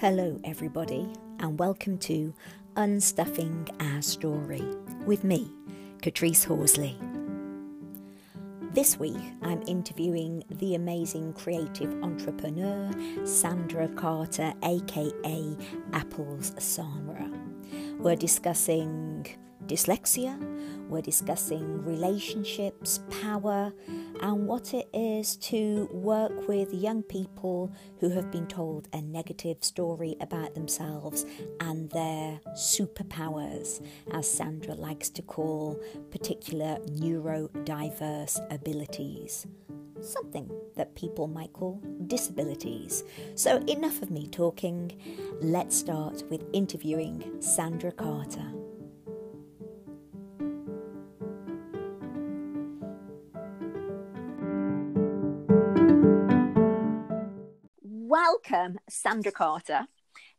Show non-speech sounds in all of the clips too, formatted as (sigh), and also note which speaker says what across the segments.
Speaker 1: Hello, everybody, and welcome to Unstuffing Our Story with me, Catrice Horsley. This week, I'm interviewing the amazing creative entrepreneur Sandra Carter, aka Apples Samra. We're discussing dyslexia, we're discussing relationships, power, and what it is to work with young people who have been told a negative story about themselves and their superpowers, as Sandra likes to call particular neurodiverse abilities. Something that people might call disabilities. So, enough of me talking. Let's start with interviewing Sandra Carter. Welcome Sandra Carter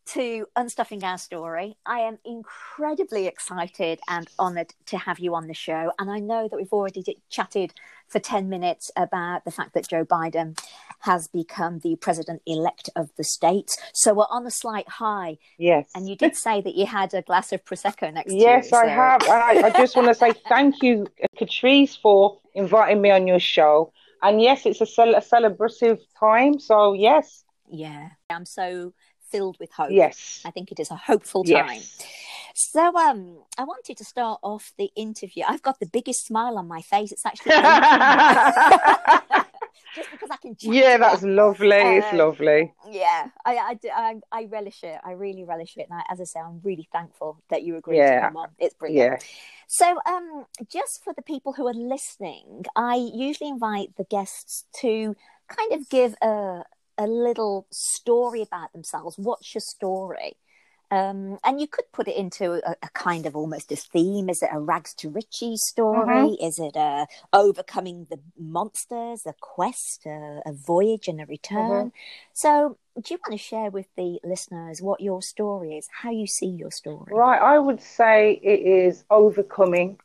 Speaker 1: to Unstuffing Our Story. I am incredibly excited and honoured to have you on the show. And I know that we've already chatted for 10 minutes about the fact that Joe Biden has become the president elect of the state. So we're on a slight high.
Speaker 2: Yes.
Speaker 1: And you did say that you had a glass of Prosecco next
Speaker 2: yes,
Speaker 1: to
Speaker 2: you. Yes, I have. I, I just want to say thank you, Catrice, for inviting me on your show. And yes, it's a, cel- a celebrative time. So, yes,
Speaker 1: yeah, I'm so filled with hope.
Speaker 2: Yes.
Speaker 1: I think it is a hopeful time. Yes. So um I wanted to start off the interview. I've got the biggest smile on my face. It's actually (laughs) (laughs) just because I can
Speaker 2: Yeah, that's lovely. Um, it's lovely.
Speaker 1: Yeah. I, I, I, I, relish it. I really relish it. And I, as I say, I'm really thankful that you agreed yeah. to come on. It's brilliant. Yeah. So um just for the people who are listening, I usually invite the guests to kind of give a a little story about themselves. What's your story? Um, and you could put it into a, a, kind of almost a theme. Is it a rags to riches story? Mm-hmm. Is it a overcoming the monsters, a quest, a, a voyage and a return? Mm-hmm. So, do you want to share with the listeners what your story is, how you see your story?
Speaker 2: Right, I would say it is overcoming,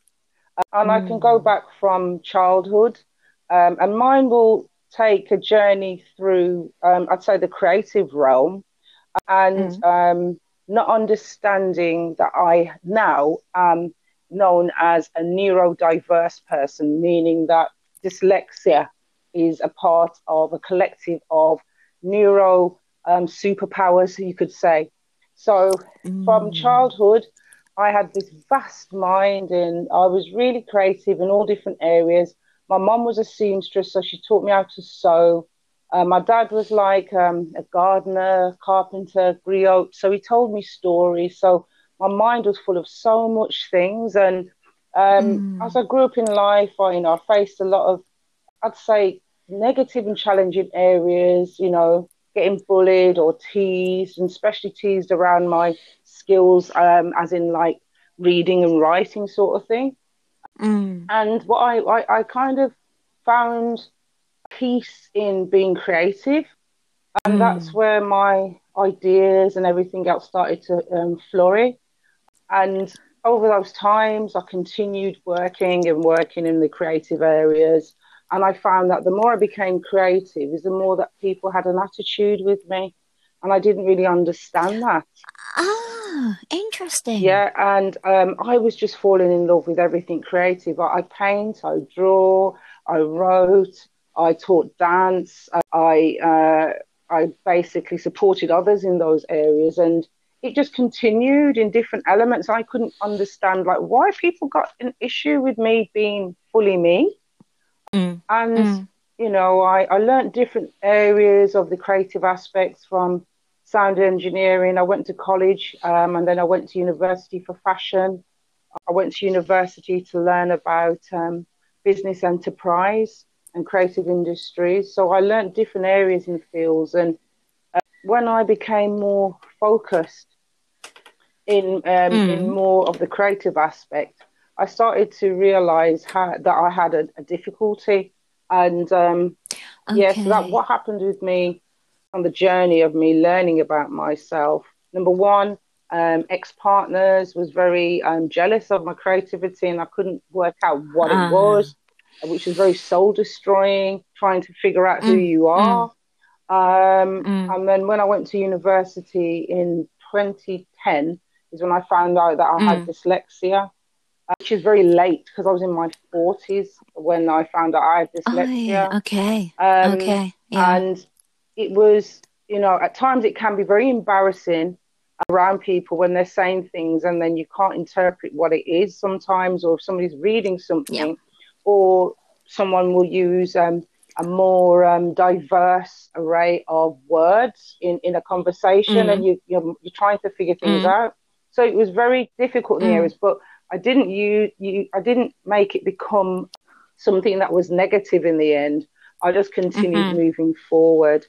Speaker 2: uh, and mm. I can go mm. back from childhood, um, and mine will take a journey through, um, I'd say, the creative realm and mm. um, not understanding that I now am known as a neurodiverse person, meaning that dyslexia is a part of a collective of neuro um, superpowers, you could say. So mm. from childhood, I had this vast mind and I was really creative in all different areas my mom was a seamstress, so she taught me how to sew. Uh, my dad was like um, a gardener, carpenter, griot, so he told me stories. So my mind was full of so much things. And um, mm. as I grew up in life, I, you know, I faced a lot of, I'd say, negative and challenging areas. You know, getting bullied or teased, and especially teased around my skills, um, as in like reading and writing, sort of thing. Mm. And what I, I, I kind of found peace in being creative. And mm. that's where my ideas and everything else started to um, flourish. And over those times, I continued working and working in the creative areas. And I found that the more I became creative, is the more that people had an attitude with me. And I didn't really understand that.
Speaker 1: Ah, interesting.
Speaker 2: Yeah, and um, I was just falling in love with everything creative. I, I paint, I draw, I wrote, I taught dance. I uh, I basically supported others in those areas, and it just continued in different elements. I couldn't understand like why people got an issue with me being fully me, mm. and mm. you know I I learned different areas of the creative aspects from sound engineering. I went to college um, and then I went to university for fashion. I went to university to learn about um, business enterprise and creative industries. So I learned different areas and fields. And uh, when I became more focused in, um, mm. in more of the creative aspect, I started to realize how, that I had a, a difficulty. And um, okay. yes, that what happened with me on the journey of me learning about myself. Number one, um, ex partners was very um, jealous of my creativity and I couldn't work out what uh. it ah. was, which was very soul destroying, trying to figure out who mm, you are. Um, mm. And then when I went to university in 2010 is when I found out that I mm. had dyslexia, uh, which is very late because I was in my 40s when I found out I had dyslexia.
Speaker 1: Oh, okay. Um, okay.
Speaker 2: Yeah. And it was, you know, at times it can be very embarrassing around people when they're saying things and then you can't interpret what it is sometimes, or if somebody's reading something, yeah. or someone will use um, a more um, diverse array of words in, in a conversation mm. and you, you're, you're, trying to figure things mm. out. So it was very difficult in mm. areas, but I didn't you, you I didn't make it become something that was negative in the end. I just continued mm-hmm. moving forward.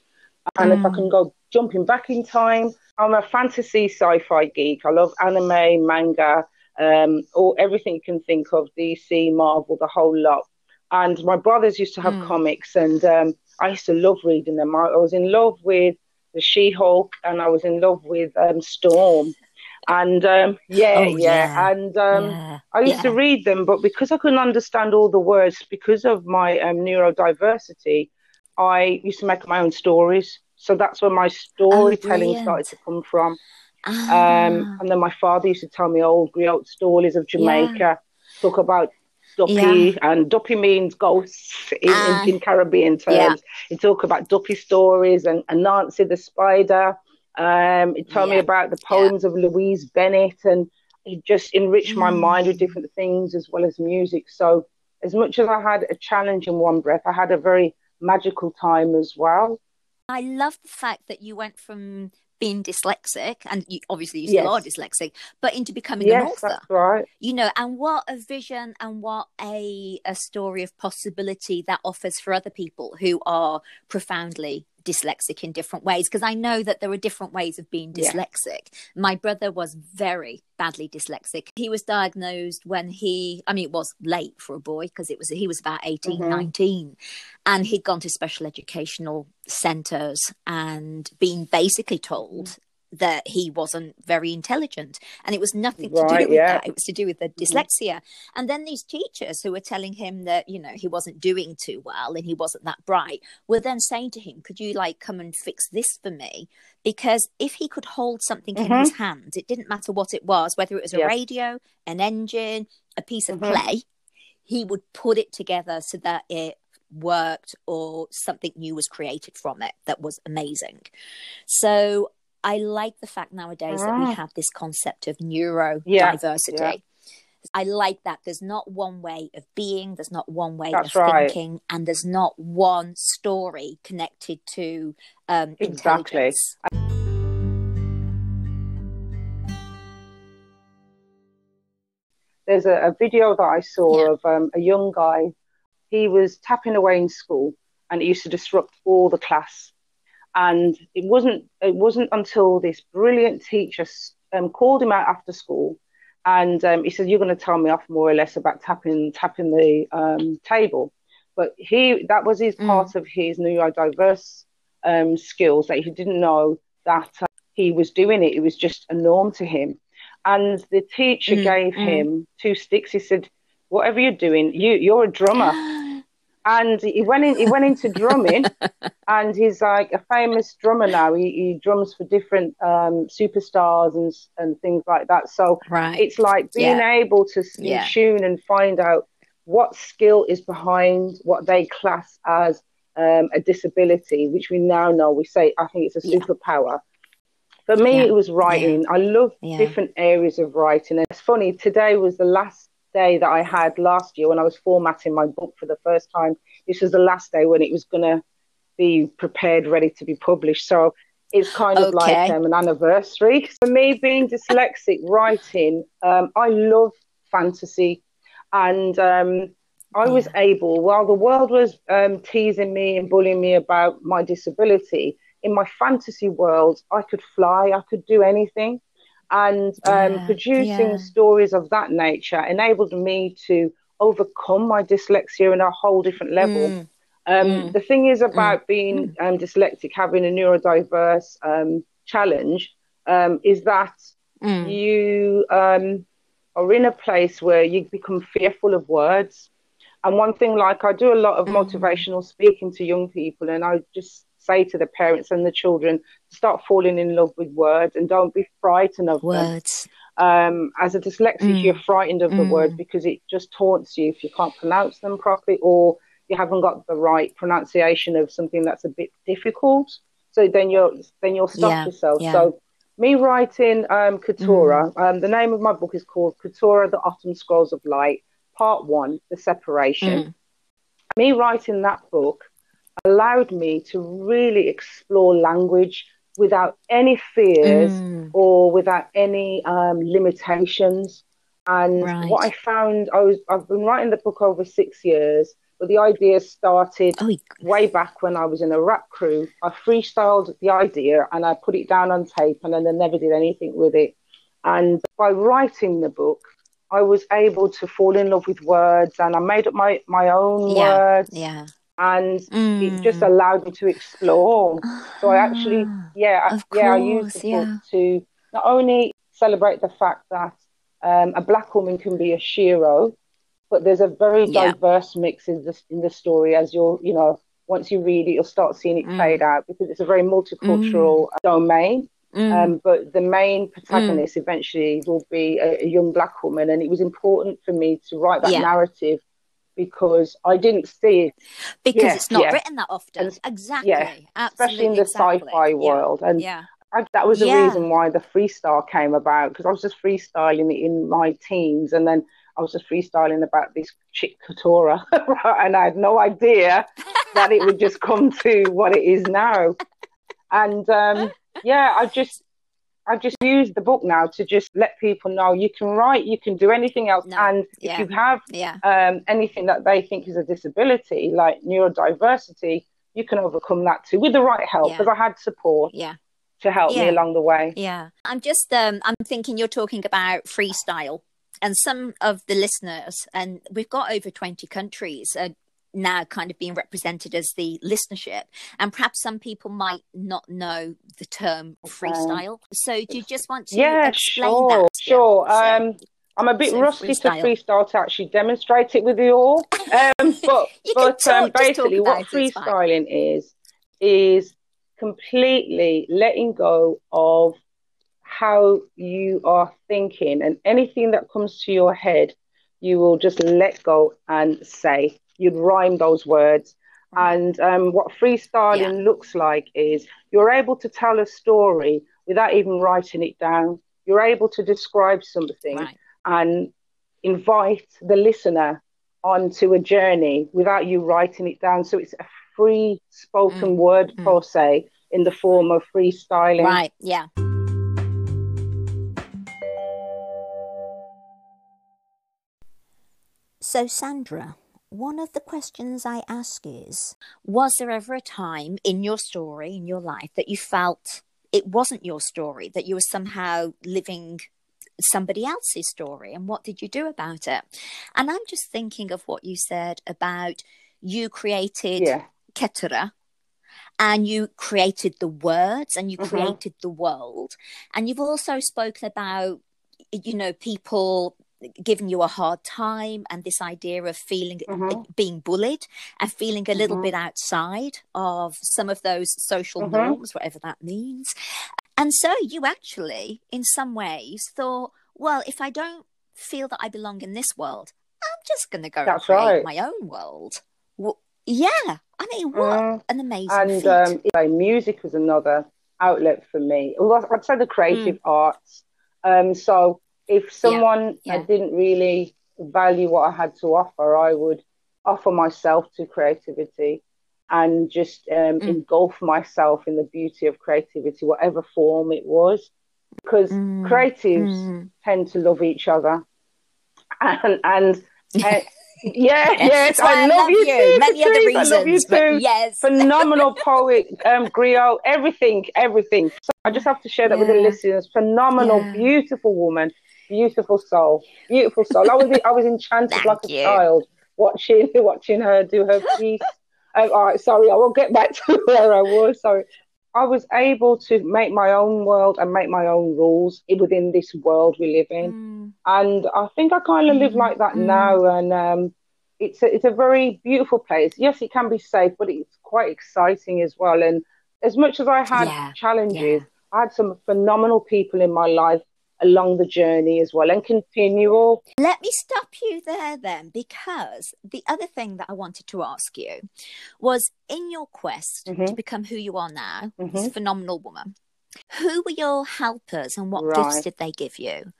Speaker 2: And if I can mm. go jumping back in time, I'm a fantasy sci-fi geek. I love anime, manga, um, or everything you can think of, DC, Marvel, the whole lot. And my brothers used to have mm. comics, and um, I used to love reading them. I, I, was in love with the She-Hulk, and I was in love with um, Storm. And um, yeah, oh, yeah, yeah, and um, yeah. I used yeah. to read them, but because I couldn't understand all the words, because of my um, neurodiversity, I used to make my own stories. So that's where my storytelling oh, started to come from. Ah. Um, and then my father used to tell me old griot stories of Jamaica, talk about Duppy, yeah. and Duppy means ghosts in, uh, in, ah. in Caribbean terms. Yeah. He talked about Duppy stories and, and Nancy the spider. Um, he told yeah. me about the poems of Louise Bennett, and he just enriched mm. my mind with different things as well as music. So, as much as I had a challenge in one breath, I had a very magical time as well.
Speaker 1: I love the fact that you went from being dyslexic, and you, obviously you still yes. are dyslexic, but into becoming
Speaker 2: yes,
Speaker 1: an author.
Speaker 2: That's right.
Speaker 1: You know, and what a vision and what a a story of possibility that offers for other people who are profoundly dyslexic in different ways because I know that there are different ways of being dyslexic. Yeah. My brother was very badly dyslexic. He was diagnosed when he I mean it was late for a boy because it was he was about 18 mm-hmm. 19 and he'd gone to special educational centers and been basically told that he wasn't very intelligent and it was nothing to right, do with yeah. that it was to do with the mm-hmm. dyslexia and then these teachers who were telling him that you know he wasn't doing too well and he wasn't that bright were then saying to him could you like come and fix this for me because if he could hold something mm-hmm. in his mm-hmm. hands it didn't matter what it was whether it was a yeah. radio an engine a piece of mm-hmm. clay he would put it together so that it worked or something new was created from it that was amazing. So I like the fact nowadays that we ah. have this concept of neurodiversity. Yeah. Yeah. I like that there's not one way of being, there's not one way That's of right. thinking, and there's not one story connected to um, exactly.
Speaker 2: There's a, a video that I saw yeah. of um, a young guy. He was tapping away in school, and it used to disrupt all the class and it wasn't it wasn't until this brilliant teacher um, called him out after school, and um, he said, "You're going to tell me off more or less about tapping tapping the um, table." But he that was his mm. part of his neurodiverse um, skills that he didn't know that uh, he was doing it. It was just a norm to him. And the teacher mm. gave mm. him two sticks. He said, "Whatever you're doing, you you're a drummer." And he went in. He went into drumming, (laughs) and he's like a famous drummer now. He, he drums for different um, superstars and and things like that. So right. it's like being yeah. able to yeah. tune and find out what skill is behind what they class as um, a disability, which we now know. We say I think it's a superpower. Yeah. For me, it was writing. I love different areas of writing. And it's funny. Today was the last day that I had last year when I was formatting my book for the first time. This was the last day when it was going to be prepared, ready to be published. So it's kind of okay. like um, an anniversary. For me, being dyslexic, writing, um, I love fantasy. And um, I was able, while the world was um, teasing me and bullying me about my disability, in my fantasy world, I could fly, I could do anything and um, yeah, producing yeah. stories of that nature enabled me to overcome my dyslexia in a whole different level. Mm. Um, mm. The thing is about mm. being mm. um, dyslexic, having a neurodiverse um, challenge, um, is that mm. you um, are in a place where you become fearful of words. And one thing, like I do a lot of mm. motivational speaking to young people, and I just say to the parents and the children start falling in love with words and don't be frightened of
Speaker 1: words.
Speaker 2: Um, as a dyslexic, mm. you're frightened of mm. the words because it just taunts you if you can't pronounce them properly or you haven't got the right pronunciation of something that's a bit difficult. So then you're then you'll stop yeah, yourself. Yeah. So me writing um, Keturah, mm. um, the name of my book is called Keturah, the Autumn Scrolls of Light, Part One, The Separation. Mm. Me writing that book allowed me to really explore language without any fears mm. or without any um, limitations. And right. what I found, I was I've been writing the book over six years, but the idea started oh, way back when I was in a rap crew. I freestyled the idea and I put it down on tape, and then I never did anything with it. And by writing the book, I was able to fall in love with words, and I made up my my own
Speaker 1: yeah.
Speaker 2: words.
Speaker 1: Yeah
Speaker 2: and mm. it just allowed me to explore. So I actually, ah, yeah, I, yeah, I used the yeah. book to not only celebrate the fact that um, a black woman can be a shero, but there's a very yeah. diverse mix in the in the story. As you're, you know, once you read it, you'll start seeing it mm. fade out because it's a very multicultural mm. domain. Mm. Um, but the main protagonist mm. eventually will be a, a, young black woman, and it was important for me to write that yeah. narrative because I didn't see it
Speaker 1: because yeah, it's not yeah. written that often. And, exactly. Yeah,
Speaker 2: especially in the exactly. sci-fi world, and yeah. I, that was the reason why the freestyle came about because I was just freestyling in my teens, and then I was just freestyling about this chick Keturah, (laughs) and I had no idea that it would just come (laughs) to what it is now. And um, yeah, I just I just use the book now to just let people know you can write, you can do anything else, no. and yeah. if you have
Speaker 1: yeah.
Speaker 2: um, anything that they think is a disability, like neurodiversity, you can overcome that too with the right help. Because yeah. I had support.
Speaker 1: Yeah.
Speaker 2: To help me along the way.
Speaker 1: Yeah, I'm just um, I'm thinking you're talking about freestyle, and some of the listeners, and we've got over 20 countries, uh, now kind of being represented as the listenership and perhaps some people might not know the term freestyle so do you just want to yeah sure that?
Speaker 2: sure yeah. um I'm a bit so rusty freestyle. to freestyle to actually demonstrate it with you all. Um, (laughs) but but talk, um, basically, what freestyling is is completely letting go of how you are thinking, and anything that comes to your head, you will just let go and say you'd rhyme those words. And um, what freestyling yeah. looks like is you're able to tell a story without even writing it down. You're able to describe something right. and invite the listener onto a journey without you writing it down. So it's a free spoken mm. word mm. process in the form of freestyling.
Speaker 1: Right, yeah. So, Sandra, one of the questions I ask is Was there ever a time in your story, in your life, that you felt it wasn't your story, that you were somehow living somebody else's story? And what did you do about it? And I'm just thinking of what you said about you created yeah. Keturah and you created the words and you mm-hmm. created the world. And you've also spoken about, you know, people giving you a hard time and this idea of feeling mm-hmm. being bullied and feeling a little mm-hmm. bit outside of some of those social mm-hmm. norms whatever that means and so you actually in some ways thought well if i don't feel that i belong in this world i'm just going to go That's create right. my own world well, yeah i mean what mm. an amazing and um,
Speaker 2: music was another outlet for me i'd say the creative mm. arts um, so if someone yeah, yeah. didn't really value what I had to offer, I would offer myself to creativity and just um, mm. engulf myself in the beauty of creativity, whatever form it was. Because mm. creatives mm. tend to love each other. And, and uh, (laughs) yeah, yes, I, I, love, love you. Too, Many other reasons, I love you too.
Speaker 1: yes.
Speaker 2: Phenomenal (laughs) poet, um, griot, everything, everything. So I just have to share that yeah. with the listeners. Phenomenal, yeah. beautiful woman beautiful soul, beautiful soul. I was I was enchanted like a you. child watching (laughs) watching her do her piece. um, all right, sorry, I will get back to (laughs) where I was. Sorry. I was able to make my own world and make my own rules within this world we live in, mm. and I think I kind of mm. live like that mm. now. And um, it's a, it's a very beautiful place. Yes, it can be safe, but it's quite exciting as well. And as much as I had
Speaker 1: Yeah,
Speaker 2: challenges,
Speaker 1: yeah.
Speaker 2: I had some phenomenal people in my life along the journey as well and continual.
Speaker 1: Let me stop you there then, because the other thing that I wanted to ask you was in your quest to
Speaker 2: Mhm.
Speaker 1: become who you are now, this
Speaker 2: Mhm.
Speaker 1: phenomenal woman, who were your helpers and what
Speaker 2: Right.
Speaker 1: gifts did they give you?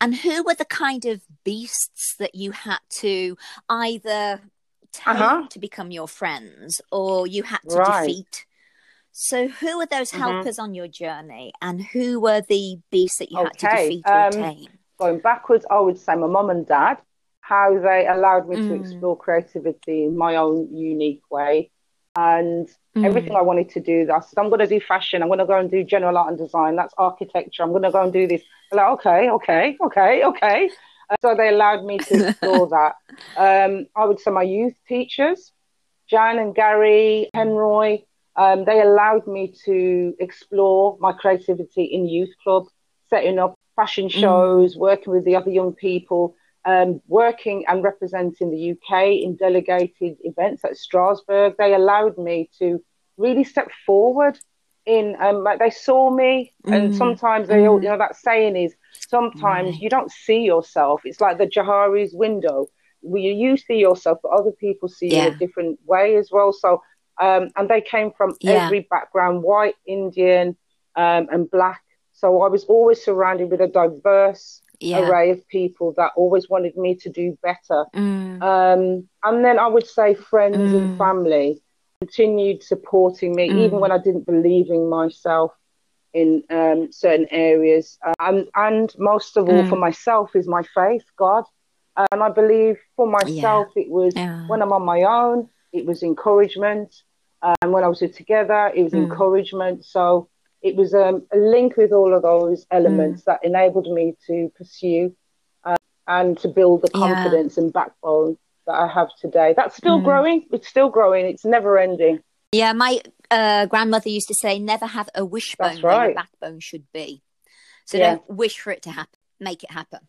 Speaker 1: And who were the kind of beasts that you had to either take
Speaker 2: Uh-huh.
Speaker 1: to become your friends or you had to
Speaker 2: Right.
Speaker 1: defeat? So, who were those
Speaker 2: Mhm.
Speaker 1: helpers on your journey, and who were the beasts that you had to
Speaker 2: Okay,
Speaker 1: defeat or
Speaker 2: um,
Speaker 1: tame?
Speaker 2: Going backwards, I would say my mum and dad, how they allowed me to
Speaker 1: Mm.
Speaker 2: explore creativity in my own unique way. And
Speaker 1: Mm.
Speaker 2: everything I wanted to do, I said, I'm going to do fashion. I'm going to go and do general art and design. That's architecture. I'm going to go and do this. Like, okay, okay, okay, okay. Uh, so they allowed me to explore (laughs) that. Um, I would say my youth teachers, Jan and Gary, Henroy, um, they allowed me to explore my creativity in youth club, setting up fashion shows, working with the other young people, um, working and representing the UK in delegated events at Strasbourg. They allowed me to really step forward in um, like they saw me and
Speaker 1: Mm.
Speaker 2: sometimes they all
Speaker 1: Mm.
Speaker 2: you know that saying is sometimes
Speaker 1: Right.
Speaker 2: you don't see yourself it's like the Johari's window where you see yourself but other people see you
Speaker 1: Yeah.
Speaker 2: a different way as well so um, and they came from
Speaker 1: Yeah.
Speaker 2: every background white Indian um, and black so I was always surrounded with a diverse
Speaker 1: Yeah.
Speaker 2: array of people that always wanted me to do better
Speaker 1: Mm.
Speaker 2: um, and then I would say friends
Speaker 1: Mm.
Speaker 2: and family continued supporting me,
Speaker 1: Mm.
Speaker 2: even when I didn't believe in myself in um, certain areas. Uh, and, most of all,
Speaker 1: Mm.
Speaker 2: for myself, is my faith, God. And I believe for myself, it was
Speaker 1: Yeah.
Speaker 2: when I'm on my own, it was encouragement. And when I was together, it was
Speaker 1: Mm.
Speaker 2: encouragement. So it was um, a link with all of those elements
Speaker 1: Mm.
Speaker 2: that enabled me to pursue uh, and to build the
Speaker 1: Yeah.
Speaker 2: confidence and backbone that I have today. That's still
Speaker 1: Mm.
Speaker 2: growing. It's still growing. It's never ending.
Speaker 1: Yeah, my uh, grandmother used to say, never have a wishbone
Speaker 2: That's
Speaker 1: where your
Speaker 2: right.
Speaker 1: backbone should be. So
Speaker 2: Yeah.
Speaker 1: don't wish for it to happen, make it happen.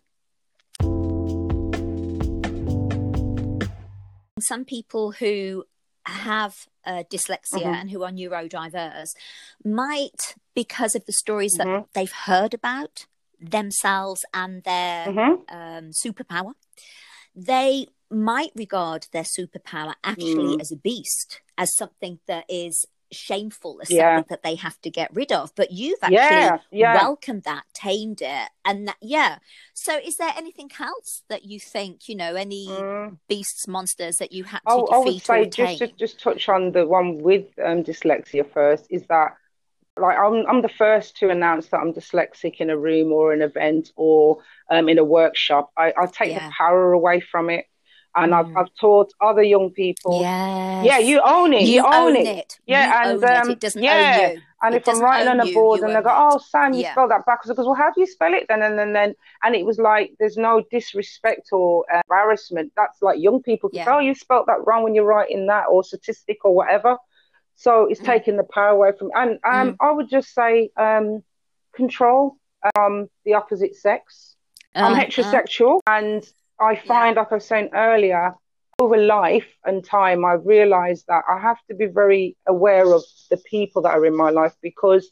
Speaker 1: Some people who have uh, dyslexia
Speaker 2: Mhm.
Speaker 1: and who are neurodiverse might, because of the stories that
Speaker 2: Mhm.
Speaker 1: they've heard about themselves and their
Speaker 2: hmm
Speaker 1: um, superpower, they might regard their superpower actually
Speaker 2: Mm.
Speaker 1: as a beast, as something that is shameful, as
Speaker 2: Yeah.
Speaker 1: something that they have to get rid of. But you've actually
Speaker 2: Yeah, yeah.
Speaker 1: welcomed that, tamed it, and that, yeah. So, is there anything else that you think, you know, any
Speaker 2: Mm.
Speaker 1: beasts, monsters that you had to
Speaker 2: I, I would
Speaker 1: defeat
Speaker 2: say
Speaker 1: or
Speaker 2: just
Speaker 1: tame?
Speaker 2: just touch on the one with um, dyslexia first is that like I'm I'm the first to announce that I'm dyslexic in a room or an event or um, in a workshop. I, I take the power away from it, and
Speaker 1: Mm.
Speaker 2: I've I've taught other young people.
Speaker 1: Yes.
Speaker 2: Yeah, you own it. You,
Speaker 1: You
Speaker 2: own,
Speaker 1: own
Speaker 2: it.
Speaker 1: it.
Speaker 2: Yeah,
Speaker 1: You
Speaker 2: and
Speaker 1: it.
Speaker 2: um,
Speaker 1: It doesn't
Speaker 2: yeah,
Speaker 1: own you.
Speaker 2: And
Speaker 1: It
Speaker 2: if I'm writing on a board
Speaker 1: you
Speaker 2: and they go, "Oh, Sam, you
Speaker 1: Yeah.
Speaker 2: spelled that backwards," because "Well, how do you spell it then?" And then, then and it was like, there's no disrespect or embarrassment. That's like young people
Speaker 1: Yeah.
Speaker 2: "Oh, you spelled that wrong when you're writing that," or statistic or whatever. So it's
Speaker 1: Mm.
Speaker 2: taking the power away from. And um, I would just say, um, control um, the opposite sex. I'm
Speaker 1: Uh, uh,
Speaker 2: heterosexual, and I find, like I was saying earlier, over life and time, I've realized that I have to be very aware of the people that are in my life because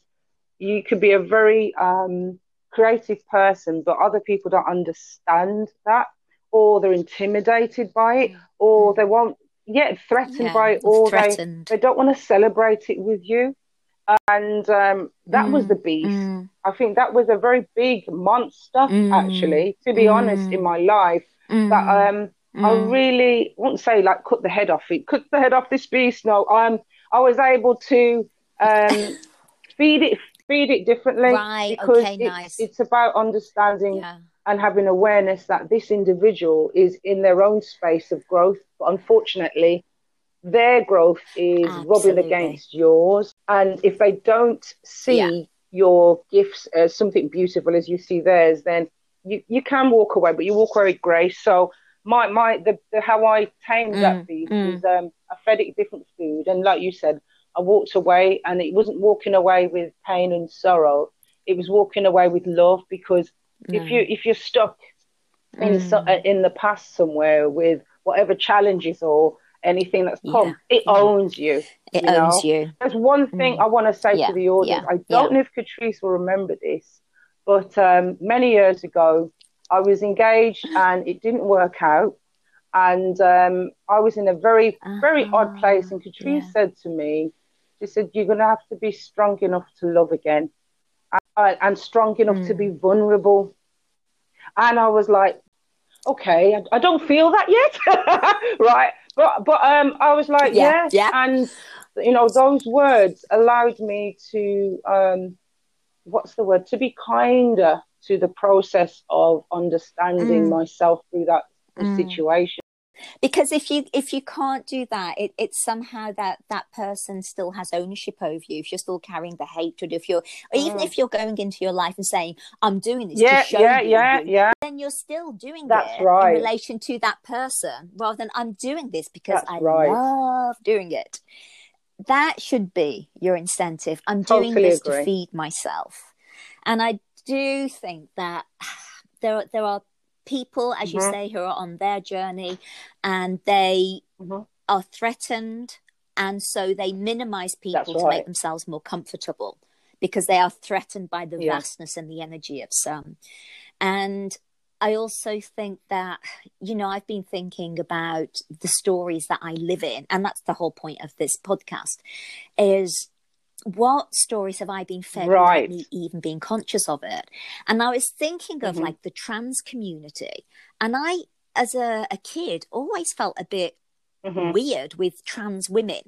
Speaker 2: you could be a very um, creative person, but other people don't understand that, or they're intimidated by it, or they won't, yeah, threatened
Speaker 1: yeah,
Speaker 2: by it, or they, they don't want to celebrate it with you. And um, that was
Speaker 1: Mm,
Speaker 2: the beast.
Speaker 1: mm,
Speaker 2: I think that was a very big monster,
Speaker 1: Mm,
Speaker 2: actually, to be honest, in
Speaker 1: mm,
Speaker 2: my life.
Speaker 1: mm,
Speaker 2: That um, I
Speaker 1: mm.
Speaker 2: really wouldn't say like cut the head off it, cut the head off this beast. No, um, I was able to um, (laughs) feed it, feed it differently
Speaker 1: Right,
Speaker 2: because
Speaker 1: okay,
Speaker 2: it's,
Speaker 1: nice.
Speaker 2: it's about understanding
Speaker 1: Yeah.
Speaker 2: and having awareness that this individual is in their own space of growth. But unfortunately, their growth is rubbing against yours. And if they don't see
Speaker 1: Yeah.
Speaker 2: your gifts as something beautiful as you see theirs, then you, you can walk away, but you walk away with grace. So my my the, the how I tamed
Speaker 1: Mm,
Speaker 2: that beast
Speaker 1: mm.
Speaker 2: is um I fed it different food and like you said, I walked away and it wasn't walking away with pain and sorrow. It was walking away with love because if you if you're stuck in so,
Speaker 1: Mm.
Speaker 2: in the past somewhere with whatever challenges or anything that's come. Yeah. It owns you.
Speaker 1: It you owns know? you.
Speaker 2: There's one thing mm. I want to say yeah. to the audience. I don't know if Catrice will remember this, but um, many years ago, I was engaged and it didn't work out. And um, I was in a very, uh-huh. very odd place. And Catrice said to me, she said, You're going to have to be strong enough to love again and, and strong enough mm. to be mm. vulnerable. And I was like, okay, I, I don't feel that yet, (laughs) right? But but um, I was like, yeah, yeah, and you know, those words allowed me to um, what's the word? To be kinder to the process of understanding mm. myself through that mm. situation
Speaker 1: because if you if you can't do that it, it's somehow that that person still has ownership over you. If you're still carrying the hatred if you're even mm. if you're going into your life and saying i'm doing this
Speaker 2: yeah
Speaker 1: to show
Speaker 2: yeah
Speaker 1: you,
Speaker 2: yeah yeah.
Speaker 1: then you're still doing
Speaker 2: that's
Speaker 1: it
Speaker 2: right.
Speaker 1: in relation to that person rather than i'm doing this because
Speaker 2: that's
Speaker 1: i
Speaker 2: right.
Speaker 1: love doing it. That should be your incentive. I'm totally doing this agree. to feed myself. And i do think that there (sighs) there are people, as mm-hmm. you say, who are on their journey and they mm-hmm. are threatened. And so they minimize people to make themselves more comfortable because they are threatened by the yeah. vastness and the energy of some. And I also think that, you know, I've been thinking about the stories that I live in, and that's the whole point of this podcast, is what stories have I been fed right. without me even being conscious of it? And I was thinking of mm-hmm. like the trans community. And I, as a, a kid, always felt a bit mm-hmm. weird with trans women.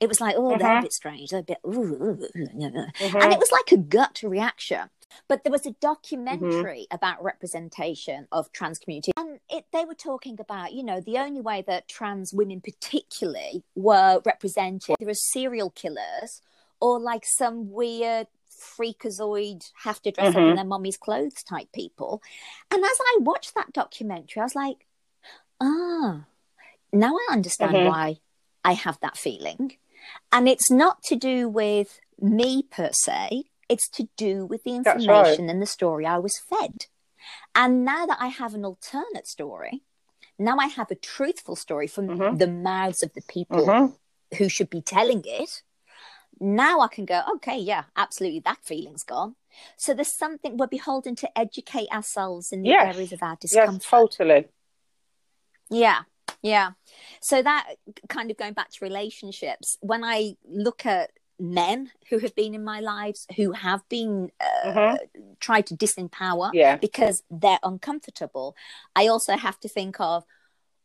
Speaker 1: It was like, oh, mm-hmm. they're a mm-hmm. bit strange. They're a bit, ooh, mm-hmm. and it was like a gut reaction. But there was a mm-hmm. documentary about representation of trans community, and it, they were talking about, you know, the only way that trans women, particularly, were represented. There are serial killers or like some weird freakazoid have to dress mm-hmm. up in mm-hmm. their mummy's clothes type people. And as I watched that documentary, I was like, ah, now I understand mm-hmm. why I have that feeling. And it's not to do with me per se, it's to do with the information right. and the story I was fed. And now that I have an alternate story, now I have a truthful story from mm-hmm. the mouths of the people mm-hmm. who should be telling it now I can go, okay, yeah, absolutely, that feeling's gone. So there's something we're beholden to educate ourselves in the yes. areas of our discomfort.
Speaker 2: Yes, totally.
Speaker 1: Yeah, yeah. So that kind of going back to relationships, when I look at men who have been in my lives who have been uh, mm-hmm. tried to disempower
Speaker 2: yeah.
Speaker 1: because they're uncomfortable, I also have to think of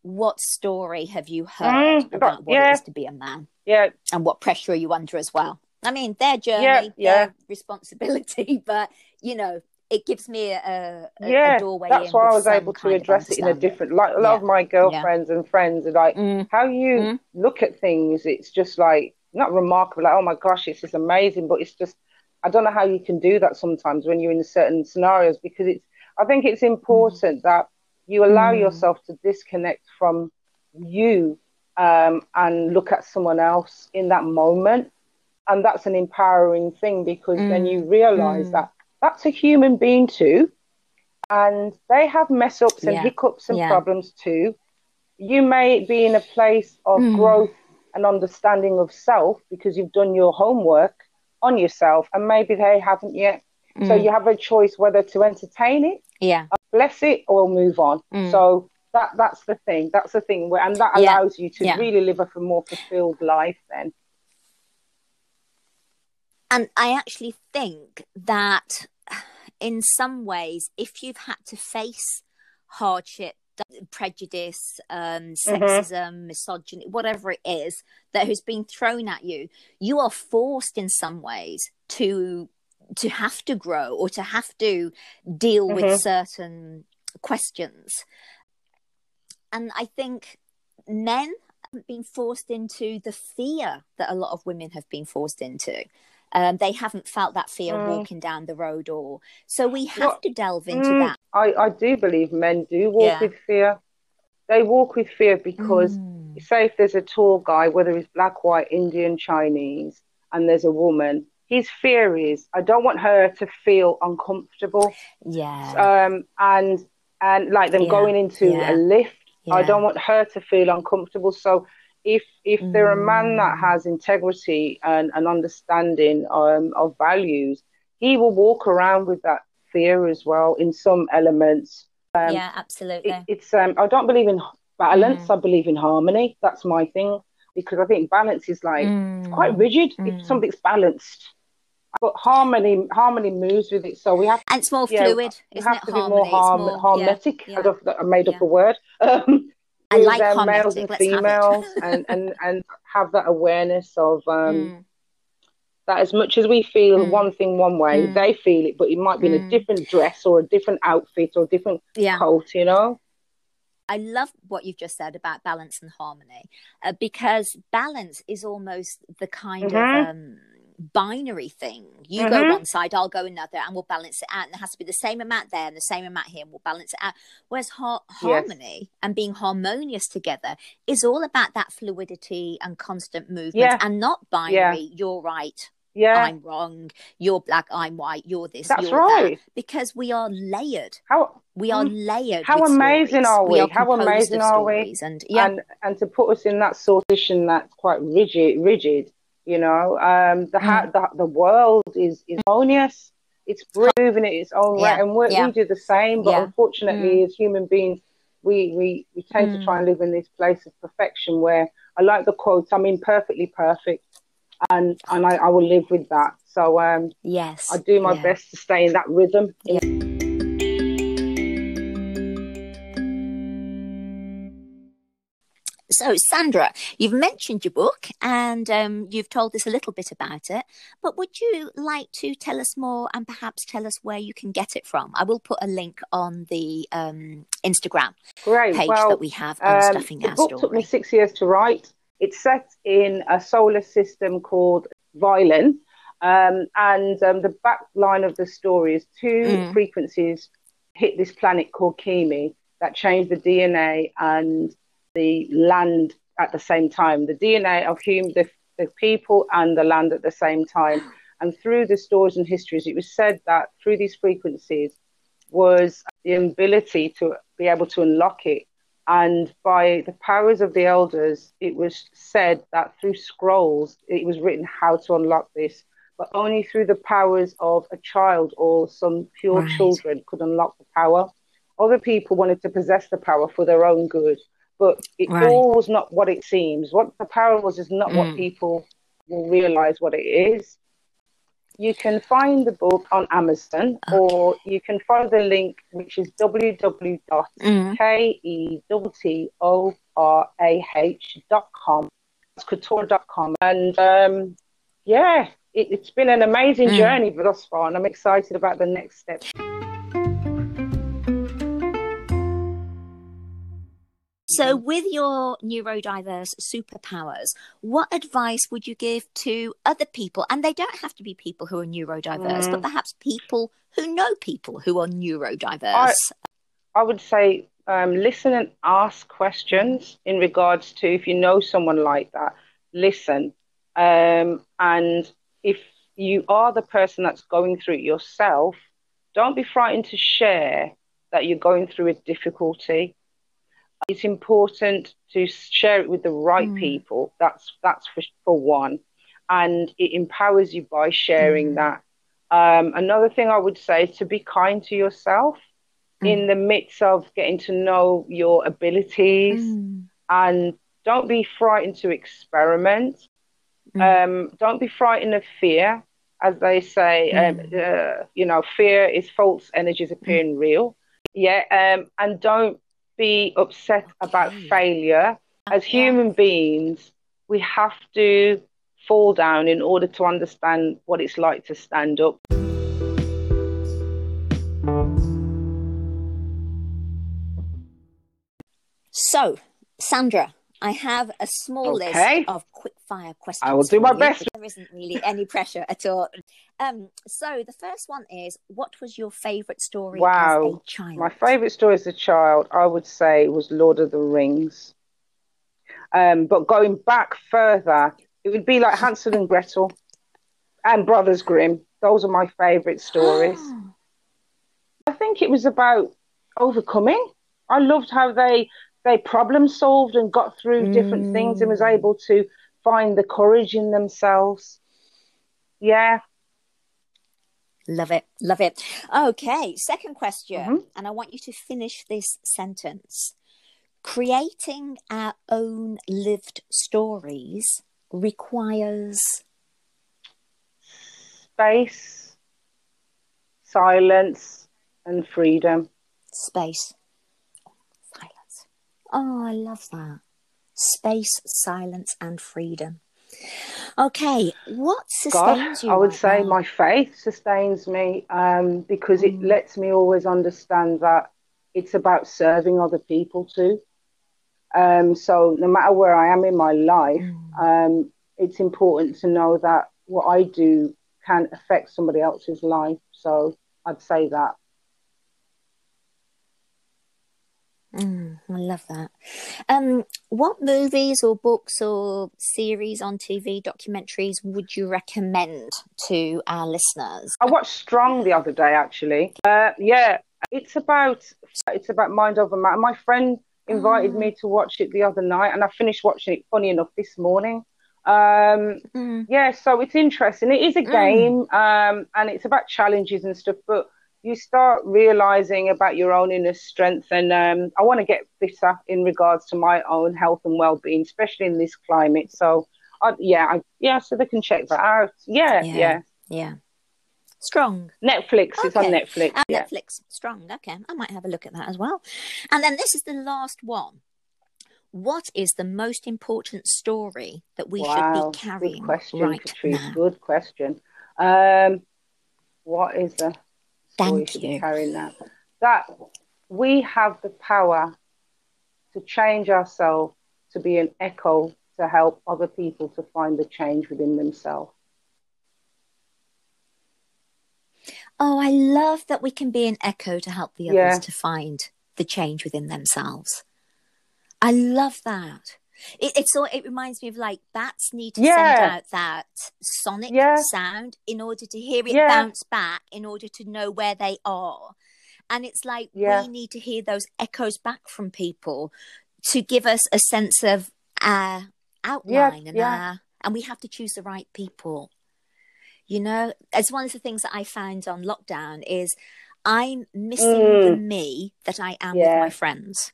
Speaker 1: what story have you heard mm, about what yeah. it is to be a man?
Speaker 2: Yeah.
Speaker 1: And what pressure are you under as well? I mean, their journey, yeah, yeah. responsibility, (laughs) but you know, it gives me a, a
Speaker 2: yeah,
Speaker 1: a doorway.
Speaker 2: That's why I was able to address it in a different. Like a lot yeah. of my girlfriends and friends are like, mm. how you mm. look at things. It's just like not remarkable. Like, oh my gosh, this is amazing, but it's just I don't know how you can do that sometimes when you're in certain scenarios because it's. I think it's important mm. that you allow mm. yourself to disconnect from you um, and look at someone else in that moment. And that's an empowering thing because mm. then you realize mm. that that's a human being too. And they have mess ups and yeah. hiccups and yeah. problems too. You may be in a place of mm. growth and understanding of self because you've done your homework on yourself and maybe they haven't yet. So mm. you have a choice whether to entertain it
Speaker 1: yeah
Speaker 2: bless it or move on mm. so that that's the thing that's the thing where and that allows yeah. you to yeah. really live a more fulfilled life then
Speaker 1: and i actually think that in some ways if you've had to face hardship prejudice um mm-hmm. sexism mm-hmm. misogyny whatever it is that has been thrown at you you are forced in some ways to to have to grow or to have to deal mm-hmm. with certain questions. And I think men have been forced into the fear that a lot of women have been forced into. Um, they haven't felt that fear mm. walking down the road, or so we have to delve into mm, that.
Speaker 2: I, I do believe men do walk yeah. with fear. They walk with fear because, mm. say, if there's a tall guy, whether he's black, white, Indian, Chinese, and there's a woman, his fear is I don't want her to feel uncomfortable.
Speaker 1: Yeah.
Speaker 2: Um, and and like them yeah. going into yeah. a lift, yeah. I don't want her to feel uncomfortable. So if if mm. they're a man that mm. has integrity and an understanding um, of values, he will walk around with that fear as well in some elements.
Speaker 1: Um, yeah, absolutely.
Speaker 2: It, it's um, I don't believe in balance. Mm. I believe in harmony. That's my thing because I think balance is like mm. it's quite rigid. If mm. something's balanced, but harmony harmony moves with it. So we have
Speaker 1: and it's more yeah, fluid.
Speaker 2: We have to harmony. be more, harm, more harmetic. Yeah, yeah. I, I made up a word. (laughs) Um,
Speaker 1: I like um,
Speaker 2: males and females (laughs) and, and and have that awareness of um, mm. that as much as we feel mm. one thing one way, mm. they feel it, but it might be in a mm. different dress or a different outfit or different yeah. coat, you know.
Speaker 1: I love what you've just said about balance and harmony uh, because balance is almost the kind mm-hmm. of um, binary thing. You mm-hmm. go one side, I'll go another, and we'll balance it out. And there has to be the same amount there and the same amount here, and we'll balance it out. Whereas ha- harmony yes. and being harmonious together is all about that fluidity and constant movement yeah. and not binary. Yeah. You're right. Yeah. I'm wrong. You're black. I'm white. You're this.
Speaker 2: That's
Speaker 1: you're
Speaker 2: right.
Speaker 1: That. Because we are layered.
Speaker 2: How
Speaker 1: we are mm. layered.
Speaker 2: How amazing
Speaker 1: stories.
Speaker 2: are we?
Speaker 1: we are
Speaker 2: How amazing are we?
Speaker 1: And yeah,
Speaker 2: and, and to put us in that sort of position that's quite rigid, rigid you know, um, the, mm. the the world is is harmonious. It's moving it its own yeah. way, and we yeah. we do the same. But yeah. unfortunately, mm. as human beings, we we we tend mm. to try and live in this place of perfection. Where I like the quote, "I'm imperfectly perfect," and and I, I will live with that. So um,
Speaker 1: yes,
Speaker 2: I do my best to stay in that rhythm.
Speaker 1: So, Sandra, you've mentioned your book and um, you've told us a little bit about it, but would you like to tell us more and perhaps tell us where you can get it from? I will put a link on the um, Instagram
Speaker 2: Great.
Speaker 1: page
Speaker 2: well,
Speaker 1: that we have on um, Stuffing
Speaker 2: the
Speaker 1: Our
Speaker 2: book
Speaker 1: Story.
Speaker 2: took me six years to write. It's set in a solar system called Violin, um, and um, the back line of the story is two mm. frequencies hit this planet called Kimi that changed the DNA and the land at the same time, the DNA of human, the, the people and the land at the same time. And through the stories and histories, it was said that through these frequencies was the ability to be able to unlock it. And by the powers of the elders, it was said that through scrolls, it was written how to unlock this, but only through the powers of a child or some pure right. children could unlock the power. Other people wanted to possess the power for their own good but it right. all was not what it seems. What the power was is not mm. what people will realize what it is. You can find the book on Amazon, okay. or you can follow the link, which is www.keturah.com. It's couture.com. And um, yeah, it, has been an amazing mm. journey thus far, and I'm excited about the next step.
Speaker 1: So, with your neurodiverse superpowers, what advice would you give to other people? And they don't have to be people who are neurodiverse, mm. but perhaps people who know people who are neurodiverse. I,
Speaker 2: I would say um, listen and ask questions in regards to if you know someone like that, listen. Um, and if you are the person that's going through it yourself, don't be frightened to share that you're going through a difficulty it's important to share it with the right mm. people. That's that's for, for one, and it empowers you by sharing mm. that. Um, another thing I would say is to be kind to yourself mm. in the midst of getting to know your abilities, mm. and don't be frightened to experiment. Mm. Um, don't be frightened of fear, as they say. Um, uh, you know, fear is false energies appearing real. Yeah, um, and don't be upset about failure. As human beings, we have to fall down in order to understand what it's like to stand up.
Speaker 1: So, Sandra, I have a small okay. list of quick fire questions.
Speaker 2: I will do my best.
Speaker 1: There isn't really any pressure at all. Um, so the first one is, what was your favourite story wow. as a child?
Speaker 2: My favourite story as a child, I would say, was Lord of the Rings. Um, but going back further, it would be like (laughs) Hansel and Gretel and Brothers Grimm. Those are my favourite stories. (gasps) I think it was about overcoming. I loved how they they problem solved and got through different things and was
Speaker 1: Mm.
Speaker 2: able to find the courage in themselves. Yeah.
Speaker 1: Love it. Love it. Okay, second question.
Speaker 2: Mhm.
Speaker 1: And I want you to finish this sentence. Creating our own lived stories requires.
Speaker 2: Space, silence, and freedom.
Speaker 1: Space. Oh, I love that. Space, silence, and freedom. Okay, what
Speaker 2: God,
Speaker 1: sustains you?
Speaker 2: I would
Speaker 1: right
Speaker 2: say
Speaker 1: now?
Speaker 2: my faith sustains me um, because it
Speaker 1: Mm.
Speaker 2: lets me always understand that it's about serving other people too. Um, so no matter where I am in my life,
Speaker 1: Mm.
Speaker 2: um, it's important to know that what I do can affect somebody else's life. So I'd say that.
Speaker 1: Mm, I love that. Um, what movies or books or series on TV, documentaries would you recommend to our listeners?
Speaker 2: I watched Strong the other day, actually. Uh, yeah, it's about it's about mind over matter. My friend invited
Speaker 1: Oh.
Speaker 2: me to watch it the other night, and I finished watching it. Funny enough, this morning. Um,
Speaker 1: Mm,
Speaker 2: yeah, so it's interesting. It is a
Speaker 1: Mm.
Speaker 2: game, um, and it's about challenges and stuff. But you start realizing about your own inner strength, and um, I want to get fitter in regards to my own health and well-being, especially in this climate. So, I, yeah, I, yeah, so they can check that out. Yeah,
Speaker 1: Yeah.
Speaker 2: yeah.
Speaker 1: yeah. Strong.
Speaker 2: Netflix. It's on Netflix.
Speaker 1: Uh,
Speaker 2: yeah.
Speaker 1: Netflix. Strong. Okay. I might have a look at that as well. And then this is the last one. What is the most important story that we
Speaker 2: wow,
Speaker 1: should be carrying
Speaker 2: good question,
Speaker 1: right
Speaker 2: Catrice.
Speaker 1: now?
Speaker 2: Good question. Um, what is the
Speaker 1: Thank you.
Speaker 2: carrying now? That we have the power to change ourselves to be an echo to help other people to find the change within themselves.
Speaker 1: Oh, I love that we can be an echo to help the others
Speaker 2: Yeah.
Speaker 1: to find the change within themselves. I love that. It, it's all, it reminds me of like bats need to send out that sonic
Speaker 2: Yeah.
Speaker 1: sound in order to hear it
Speaker 2: Yeah.
Speaker 1: bounce back in order to know where they are. And it's like
Speaker 2: Yeah.
Speaker 1: we need to hear those echoes back from people to give us a sense of our outline and
Speaker 2: yeah.
Speaker 1: our, and we have to choose the right people. You know, as one of the things that I found on lockdown is I'm missing the
Speaker 2: Mm.
Speaker 1: me that I am
Speaker 2: Yeah.
Speaker 1: with my friends.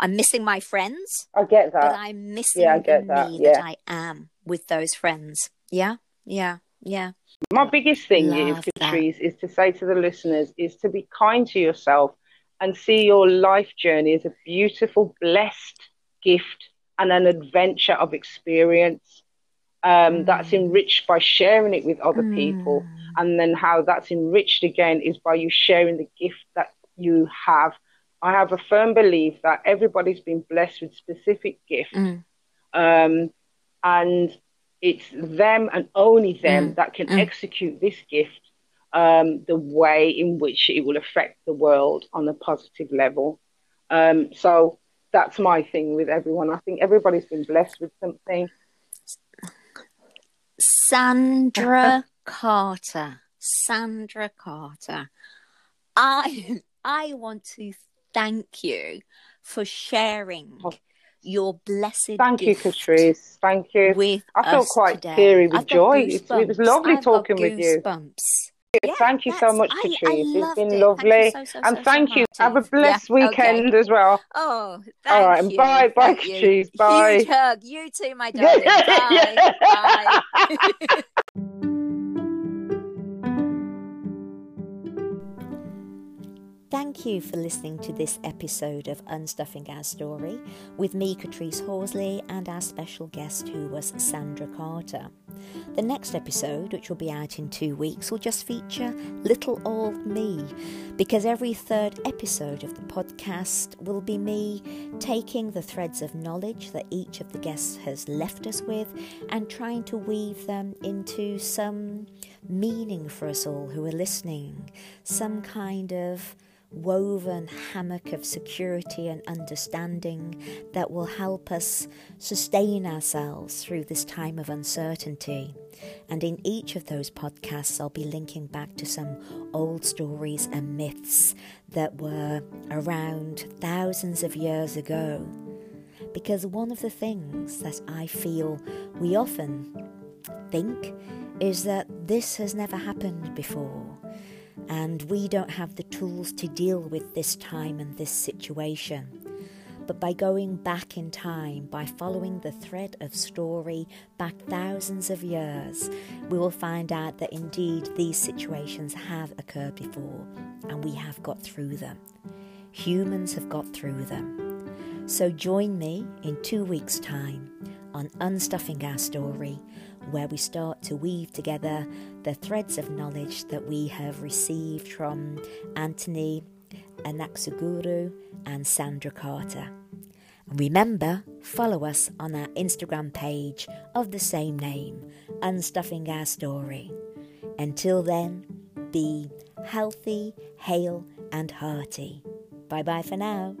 Speaker 1: I'm missing my friends,
Speaker 2: I get that. but.
Speaker 1: I'm missing
Speaker 2: yeah, I
Speaker 1: the
Speaker 2: get that,
Speaker 1: me
Speaker 2: yeah.
Speaker 1: that I am with those friends. Yeah, yeah, yeah.
Speaker 2: My biggest thing
Speaker 1: Love
Speaker 2: is. Catrice, is to say to the listeners, is to be kind to yourself and see your life journey as a beautiful, blessed gift and an adventure of experience um, that's
Speaker 1: Mm.
Speaker 2: enriched by sharing it with other people.
Speaker 1: Mm.
Speaker 2: And then how that's enriched again is by you sharing the gift that you have. I have a firm belief that everybody's been blessed with specific gifts
Speaker 1: Mm.
Speaker 2: um, and it's them and only them
Speaker 1: Mm,
Speaker 2: that can
Speaker 1: mm.
Speaker 2: execute this gift um, the way in which it will affect the world on a positive level. Um, so that's my thing with everyone. I think everybody's been blessed with something.
Speaker 1: Sandra (laughs) Carter. Sandra Carter. I I want to thank you for sharing
Speaker 2: Oh.
Speaker 1: your blessed
Speaker 2: Thank you, Catrice. Thank you.
Speaker 1: with
Speaker 2: I felt quite
Speaker 1: today.
Speaker 2: teary with
Speaker 1: I've
Speaker 2: joy. It, it was lovely
Speaker 1: I've
Speaker 2: talking with you.
Speaker 1: Yeah,
Speaker 2: thank you so much,
Speaker 1: I- I
Speaker 2: Catrice. It's been
Speaker 1: it. Thank
Speaker 2: lovely.
Speaker 1: so, so,
Speaker 2: and
Speaker 1: so,
Speaker 2: thank you. Have a
Speaker 1: much. Yeah,
Speaker 2: blessed
Speaker 1: okay.
Speaker 2: weekend as well.
Speaker 1: Oh, thank
Speaker 2: All right,
Speaker 1: you.
Speaker 2: bye, bye,
Speaker 1: Thank you.
Speaker 2: Bye.
Speaker 1: Huge hug. You too, my (laughs) darling. Bye. Bye. (laughs) Thank you for listening to this episode of Unstuffing Our Story with me, Catrice Horsley, and our special guest who was Sandra Carter. The next episode, which will be out in two weeks, will just feature little old me because every third episode of the podcast will be me taking the threads of knowledge that each of the guests has left us with and trying to weave them into some meaning for us all who are listening, some kind of woven hammock of security and understanding that will help us sustain ourselves through this time of uncertainty. And in each of those podcasts, I'll be linking back to some old stories and myths that were around thousands of years ago Because one of the things that I feel we often think is that this has never happened before, and we don't have the tools to deal with this time and this situation. But by going back in time, by following the thread of story back thousands of years, we will find out that indeed these situations have occurred before and we have got through them. Humans have got through them. So join me in two weeks' time on Unstuffing Our Story, where we start to weave together the threads of knowledge that we have received from Anthony Anaxagorou and Sandra Carter. Remember, follow us on our Instagram page of the same name, Unstuffing Our Story. Until then, be healthy, hale, and hearty. Bye bye for now.